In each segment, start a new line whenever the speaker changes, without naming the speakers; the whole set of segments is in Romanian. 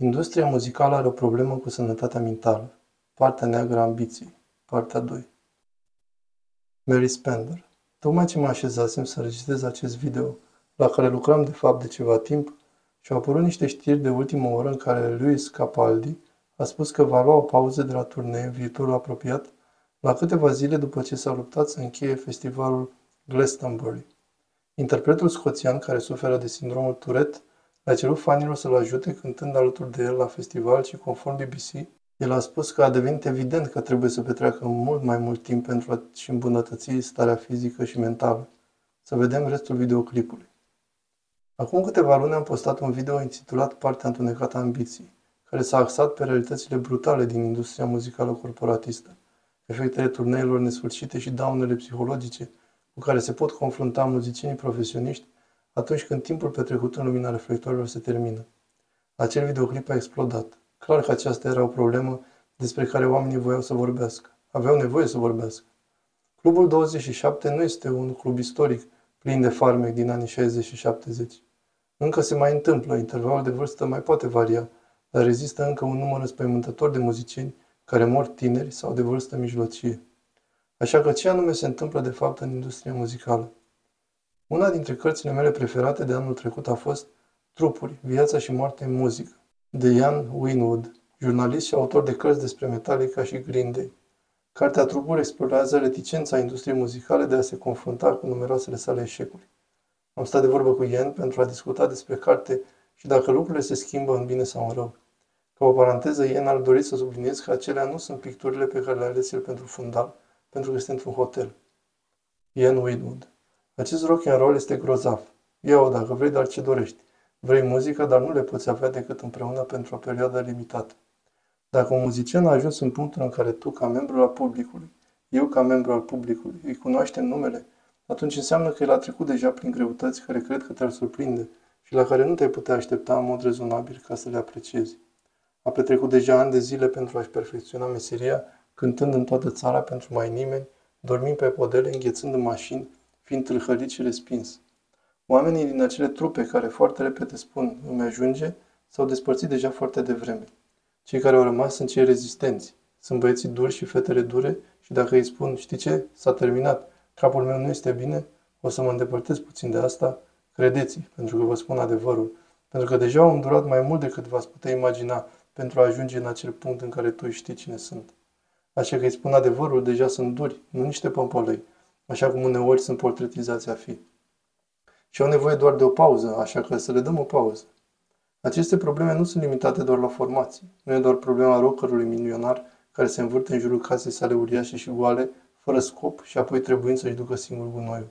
Industria muzicală are o problemă cu sănătatea mentală. Partea neagră a ambiției. Partea 2. Mary Spender. Tocmai ce mă așezasem să înregistrez acest video, la care lucram de fapt de ceva timp, și au apărut niște știri de ultimă oră în care Luis Capaldi a spus că va lua o pauză de la turnee în viitorul apropiat, la câteva zile după ce s-a luptat să încheie festivalul Glastonbury. Interpretul scoțian care suferă de sindromul Tourette le-a cerut fanilor să-l ajute cântând alături de el la festival și conform BBC, el a spus că a devenit evident că trebuie să petreacă mult mai mult timp pentru a-și îmbunătăți starea fizică și mentală. Să vedem restul videoclipului. Acum câteva luni am postat un video intitulat Partea întunecată a ambiției, care s-a axat pe realitățile brutale din industria muzicală corporatistă, efectele turneilor nesfârșite și daunele psihologice cu care se pot confrunta muzicienii profesioniști atunci când timpul petrecut în lumina reflectorilor se termină. Acel videoclip a explodat. Clar că aceasta era o problemă despre care oamenii voiau să vorbească. Aveau nevoie să vorbească. Clubul 27 nu este un club istoric plin de farmec din anii 60 și 70. Încă se mai întâmplă, intervalul de vârstă mai poate varia, dar rezistă încă un număr înspăimântător de muzicieni care mor tineri sau de vârstă mijlocie. Așa că ce anume se întâmplă de fapt în industria muzicală? Una dintre cărțile mele preferate de anul trecut a fost Trupuri, viața și moartea în muzică, de Ian Winwood, jurnalist și autor de cărți despre Metallica și Green Day. Cartea Trupuri explorează reticența industriei muzicale de a se confrunta cu numeroasele sale eșecuri. Am stat de vorbă cu Ian pentru a discuta despre carte și dacă lucrurile se schimbă în bine sau în rău. Ca o paranteză, Ian ar dori să subliniez că acelea nu sunt picturile pe care le-a ales el pentru fundal, pentru că este într-un hotel. Ian Winwood acest rock and roll este grozav. Ia-o dacă vrei, dar ce dorești. Vrei muzică, dar nu le poți avea decât împreună pentru o perioadă limitată. Dacă un muzician a ajuns în punctul în care tu, ca membru al publicului, eu, ca membru al publicului, îi cunoaștem numele, atunci înseamnă că el a trecut deja prin greutăți care cred că te-ar surprinde și la care nu te-ai putea aștepta în mod rezonabil ca să le apreciezi. A petrecut deja ani de zile pentru a-și perfecționa meseria, cântând în toată țara pentru mai nimeni, dormind pe podele, înghețând în mașini, fiind tâlhărit și respins. Oamenii din acele trupe care foarte repede spun îmi ajunge, s-au despărțit deja foarte devreme. Cei care au rămas sunt cei rezistenți. Sunt băieții duri și fetele dure și dacă îi spun, știi ce, s-a terminat, capul meu nu este bine, o să mă îndepărtez puțin de asta, credeți pentru că vă spun adevărul, pentru că deja au îndurat mai mult decât v-ați putea imagina pentru a ajunge în acel punct în care tu știi cine sunt. Așa că îi spun adevărul, deja sunt duri, nu niște pămpălăi, așa cum uneori sunt portretizați a fi. Și au nevoie doar de o pauză, așa că să le dăm o pauză. Aceste probleme nu sunt limitate doar la formații. Nu e doar problema rockerului milionar care se învârte în jurul casei sale uriașe și goale, fără scop și apoi trebuind să-și ducă singur gunoiul.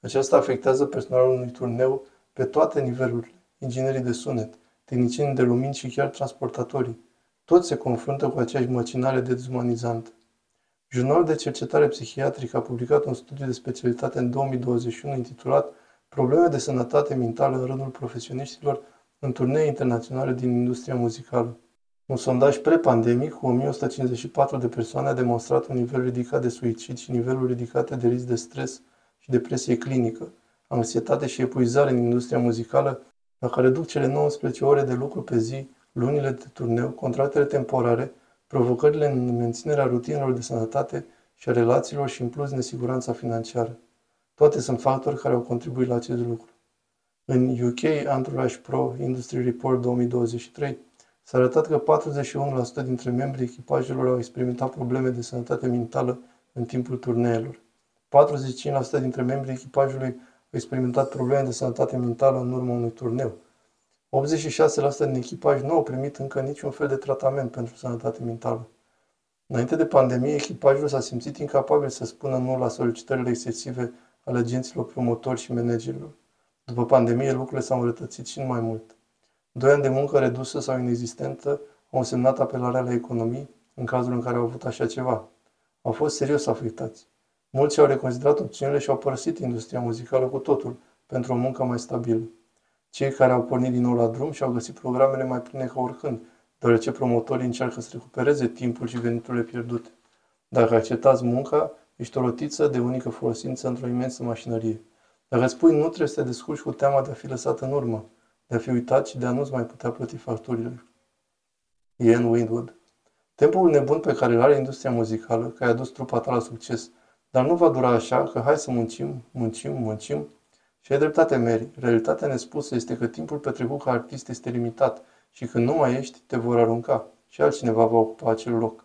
Aceasta afectează personalul unui turneu pe toate nivelurile. Inginerii de sunet, tehnicienii de lumini și chiar transportatorii. Toți se confruntă cu aceeași măcinare de dezumanizantă. Jurnalul de cercetare psihiatrică a publicat un studiu de specialitate în 2021 intitulat Probleme de sănătate mentală în rândul profesioniștilor în turnee internaționale din industria muzicală. Un sondaj pre-pandemic cu 1154 de persoane a demonstrat un nivel ridicat de suicid și niveluri ridicate de risc de stres și depresie clinică, anxietate și epuizare în industria muzicală, la care duc cele 19 ore de lucru pe zi, lunile de turneu, contractele temporare, provocările în menținerea rutinelor de sănătate și a relațiilor și în plus nesiguranța financiară. Toate sunt factori care au contribuit la acest lucru. În UK, Entourage Pro Industry Report 2023 s-a arătat că 41% dintre membrii echipajelor au experimentat probleme de sănătate mentală în timpul turneelor. 45% dintre membrii echipajului au experimentat probleme de sănătate mentală în urma unui turneu. 86% din echipaj nu au primit încă niciun fel de tratament pentru sănătate mentală. Înainte de pandemie, echipajul s-a simțit incapabil să spună nu la solicitările excesive ale agenților promotori și managerilor. După pandemie, lucrurile s-au înrătățit și mai mult. Doi ani de muncă redusă sau inexistentă au însemnat apelarea la economii în cazul în care au avut așa ceva. Au fost serios afectați. Mulți au reconsiderat opțiunile și au părăsit industria muzicală cu totul pentru o muncă mai stabilă. Cei care au pornit din nou la drum și au găsit programele mai pline ca oricând, deoarece promotorii încearcă să recupereze timpul și veniturile pierdute. Dacă acceptați munca, ești o rotiță de unică folosință într-o imensă mașinărie. Dacă spui nu trebuie să te descurci cu teama de a fi lăsat în urmă, de a fi uitat și de a nu-ți mai putea plăti facturile. Ian Winwood. Tempul nebun pe care îl are industria muzicală, că ai adus trupa ta la succes, dar nu va dura așa, că hai să muncim, muncim, muncim. Și ai dreptate, Mary. Realitatea nespusă este că timpul petrecut ca artist este limitat și când nu mai ești, te vor arunca și altcineva va ocupa acel loc.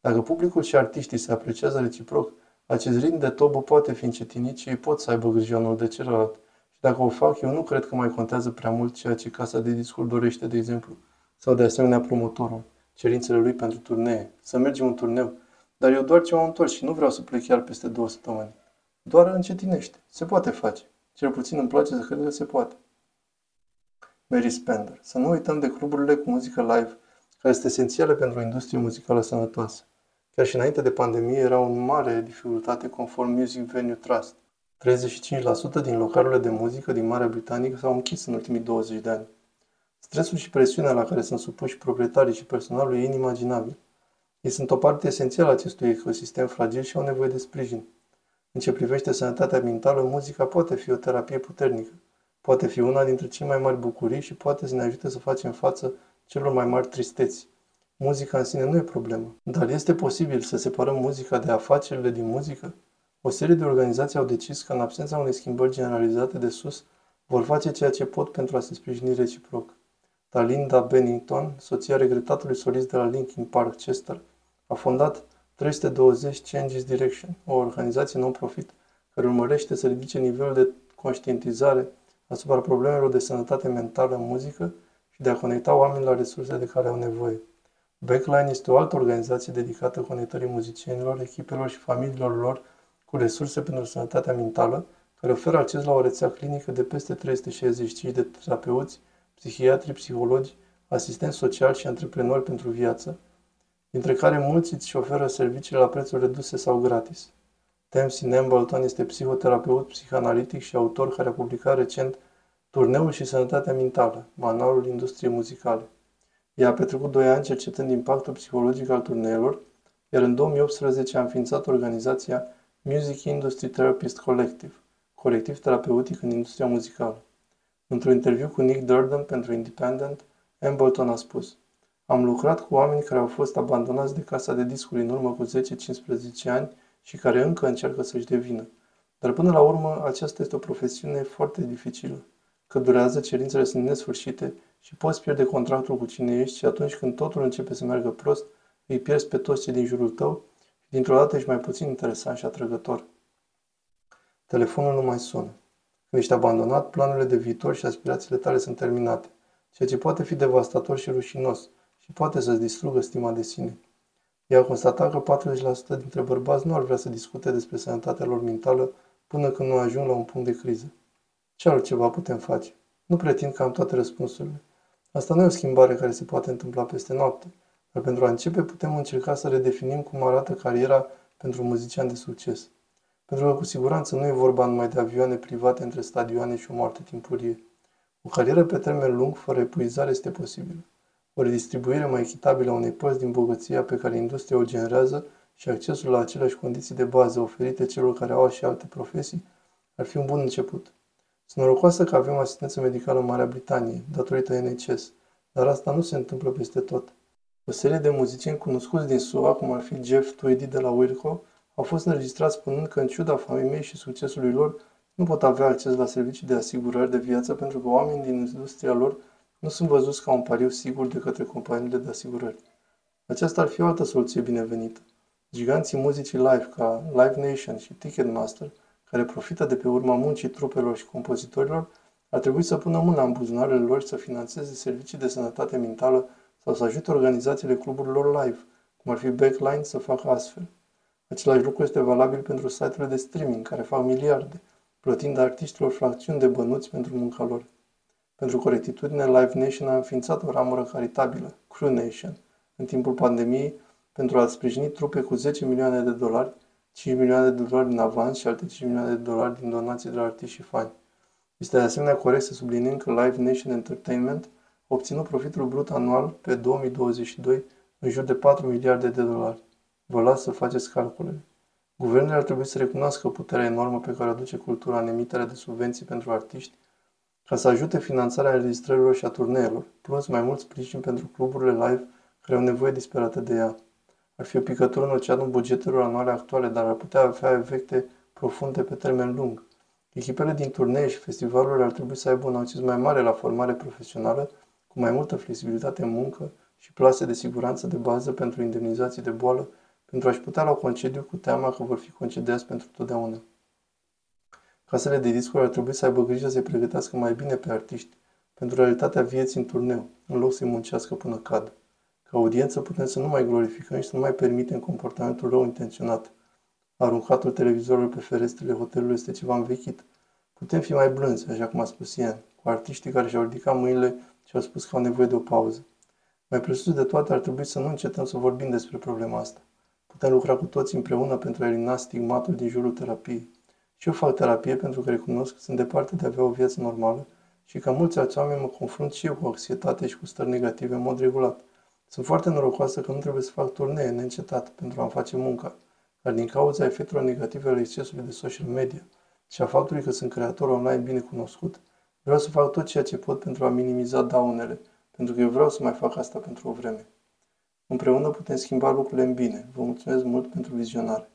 Dacă publicul și artiștii se apreciază reciproc, acest ritm de tobă poate fi încetinit și ei pot să aibă grijă unul de celălalt. Și dacă o fac, eu nu cred că mai contează prea mult ceea ce casa de discuri dorește, de exemplu, sau de asemenea promotorul, cerințele lui pentru turnee, să mergem un turneu. Dar eu doar ce m-am întors și nu vreau să plec chiar peste două săptămâni. Doar încetinește. Se poate face. Cel puțin îmi place să cred că se poate. Mary Spender. Să nu uităm de cluburile cu muzică live, care este esențială pentru o industrie muzicală sănătoasă. Chiar și înainte de pandemie era o mare dificultate conform Music Venue Trust. 35% din localurile de muzică din Marea Britanică s-au închis în ultimii 20 de ani. Stresul și presiunea la care sunt supuși proprietarii și personalul e inimaginabil. Ei sunt o parte esențială a acestui ecosistem fragil și au nevoie de sprijin. În ce privește sănătatea mentală, muzica poate fi o terapie puternică. Poate fi una dintre cele mai mari bucurii și poate să ne ajute să facem față celor mai mari tristeți. Muzica în sine nu e problemă, dar este posibil să separăm muzica de afacerile din muzică? O serie de organizații au decis că în absența unei schimbări generalizate de sus, vor face ceea ce pot pentru a se sprijini reciproc. Talinda Bennington, soția regretatului solist de la Linkin Park Chester, a fondat 320 Changes Direction, o organizație non-profit care urmărește să ridice nivelul de conștientizare asupra problemelor de sănătate mentală în muzică și de a conecta oamenii la resurse de care au nevoie. Backline este o altă organizație dedicată conectării muzicienilor, echipelor și familiilor lor cu resurse pentru sănătatea mentală, care oferă acces la o rețea clinică de peste 365 de terapeuți, psihiatri, psihologi, asistenți sociali și antreprenori pentru viață, dintre care mulți îți oferă serviciile la prețuri reduse sau gratis. Tamsin Nambleton este psihoterapeut psihanalitic și autor care a publicat recent Turneul și sănătatea mentală, manualul industriei muzicale. Ea a petrecut doi ani cercetând impactul psihologic al turneelor, iar în 2018 a înființat organizația Music Industry Therapist Collective, colectiv terapeutic în industria muzicală. Într-un interviu cu Nick Durden pentru Independent, Embleton a spus Am lucrat cu oameni care au fost abandonați de casa de discuri în urmă cu 10-15 ani și care încă încearcă să-și devină. Dar până la urmă, aceasta este o profesiune foarte dificilă, că durează, cerințele sunt nesfârșite și poți pierde contractul cu cine ești și atunci când totul începe să meargă prost, îi pierzi pe toți cei din jurul tău și dintr-o dată ești mai puțin interesant și atrăgător. Telefonul nu mai sună. Când ești abandonat, planurile de viitor și aspirațiile tale sunt terminate, ceea ce poate fi devastator și rușinos și poate să-ți distrugă stima de sine. Ea a constatat că 40% dintre bărbați nu ar vrea să discute despre sănătatea lor mentală până când nu ajung la un punct de criză. Ce altceva putem face? Nu pretind că am toate răspunsurile. Asta nu e o schimbare care se poate întâmpla peste noapte, dar pentru a începe putem încerca să redefinim cum arată cariera pentru un muzician de succes. Pentru că cu siguranță nu e vorba numai de avioane private între stadioane și o moarte timpurie. O carieră pe termen lung, fără epuizare, este posibilă. O redistribuire mai echitabilă a unei părți din bogăția pe care industria o generează și accesul la aceleași condiții de bază oferite celor care au și alte profesii ar fi un bun început. Sunt norocoasă că avem asistență medicală în Marea Britanie, datorită NHS, dar asta nu se întâmplă peste tot. O serie de muzicieni cunoscuți din SUA, cum ar fi Jeff Tweedy de la Wilco, au fost înregistrați spunând că, în ciuda familiei și succesului lor, nu pot avea acces la servicii de asigurări de viață pentru că oamenii din industria lor nu sunt văzuți ca un pariu sigur de către companiile de asigurări. Aceasta ar fi o altă soluție binevenită. Giganții muzicii live ca Live Nation și Ticketmaster, care profită de pe urma muncii trupelor și compozitorilor, ar trebui să pună mâna în buzunarele lor să financeze servicii de sănătate mentală sau să ajute organizațiile cluburilor live, cum ar fi Backline, să facă astfel. Același lucru este valabil pentru site-urile de streaming, care fac miliarde, plătind artiștilor fracțiuni de bănuți pentru munca lor. Pentru corectitudine, Live Nation a înființat o ramură caritabilă, Crew Nation, în timpul pandemiei, pentru a sprijini trupe cu 10 milioane de dolari, 5 milioane de dolari din avans și alte 5 milioane de dolari din donații de la artiști și fani. Este de asemenea corect să subliniem că Live Nation Entertainment a obținut profitul brut anual pe 2022 în jur de 4 miliarde de dolari. Vă las să faceți calculele. Guvernele ar trebui să recunoască puterea enormă pe care o aduce cultura în emiterea de subvenții pentru artiști, ca să ajute finanțarea înregistrărilor și a turneelor, plus mai mult sprijin pentru cluburile live care au nevoie disperată de ea. Ar fi o picătură în oceanul bugetelor anuale actuale, dar ar putea avea efecte profunde pe termen lung. Echipele din turnee și festivalurile ar trebui să aibă un acces mai mare la formare profesională, cu mai multă flexibilitate în muncă și plase de siguranță de bază pentru indemnizații de boală, pentru a-și putea lua concediu cu teama că vor fi concediați pentru totdeauna. Casele de discuri ar trebui să aibă grijă să-i pregătească mai bine pe artiști pentru realitatea vieții în turneu, în loc să-i muncească până cad. Ca audiență putem să nu mai glorificăm și să nu mai permitem comportamentul rău intenționat. Aruncatul televizorului pe ferestrele hotelului este ceva învechit. Putem fi mai blânzi, așa cum a spus Ian, cu artiștii care și-au ridicat mâinile și au spus că au nevoie de o pauză. Mai presus de toate, ar trebui să nu încetăm să vorbim despre problema asta. Putem lucra cu toți împreună pentru a elimina stigmatul din jurul terapiei. Și eu fac terapie pentru că recunosc că sunt departe de a avea o viață normală și ca mulți alți oameni mă confrunt și eu cu anxietate și cu stări negative în mod regulat. Sunt foarte norocoasă că nu trebuie să fac turnee neîncetat pentru a-mi face munca, dar din cauza efectelor negative ale excesului de social media și a faptului că sunt creator online bine cunoscut, vreau să fac tot ceea ce pot pentru a minimiza daunele, pentru că eu vreau să mai fac asta pentru o vreme. Împreună putem schimba lucrurile în bine. Vă mulțumesc mult pentru vizionare.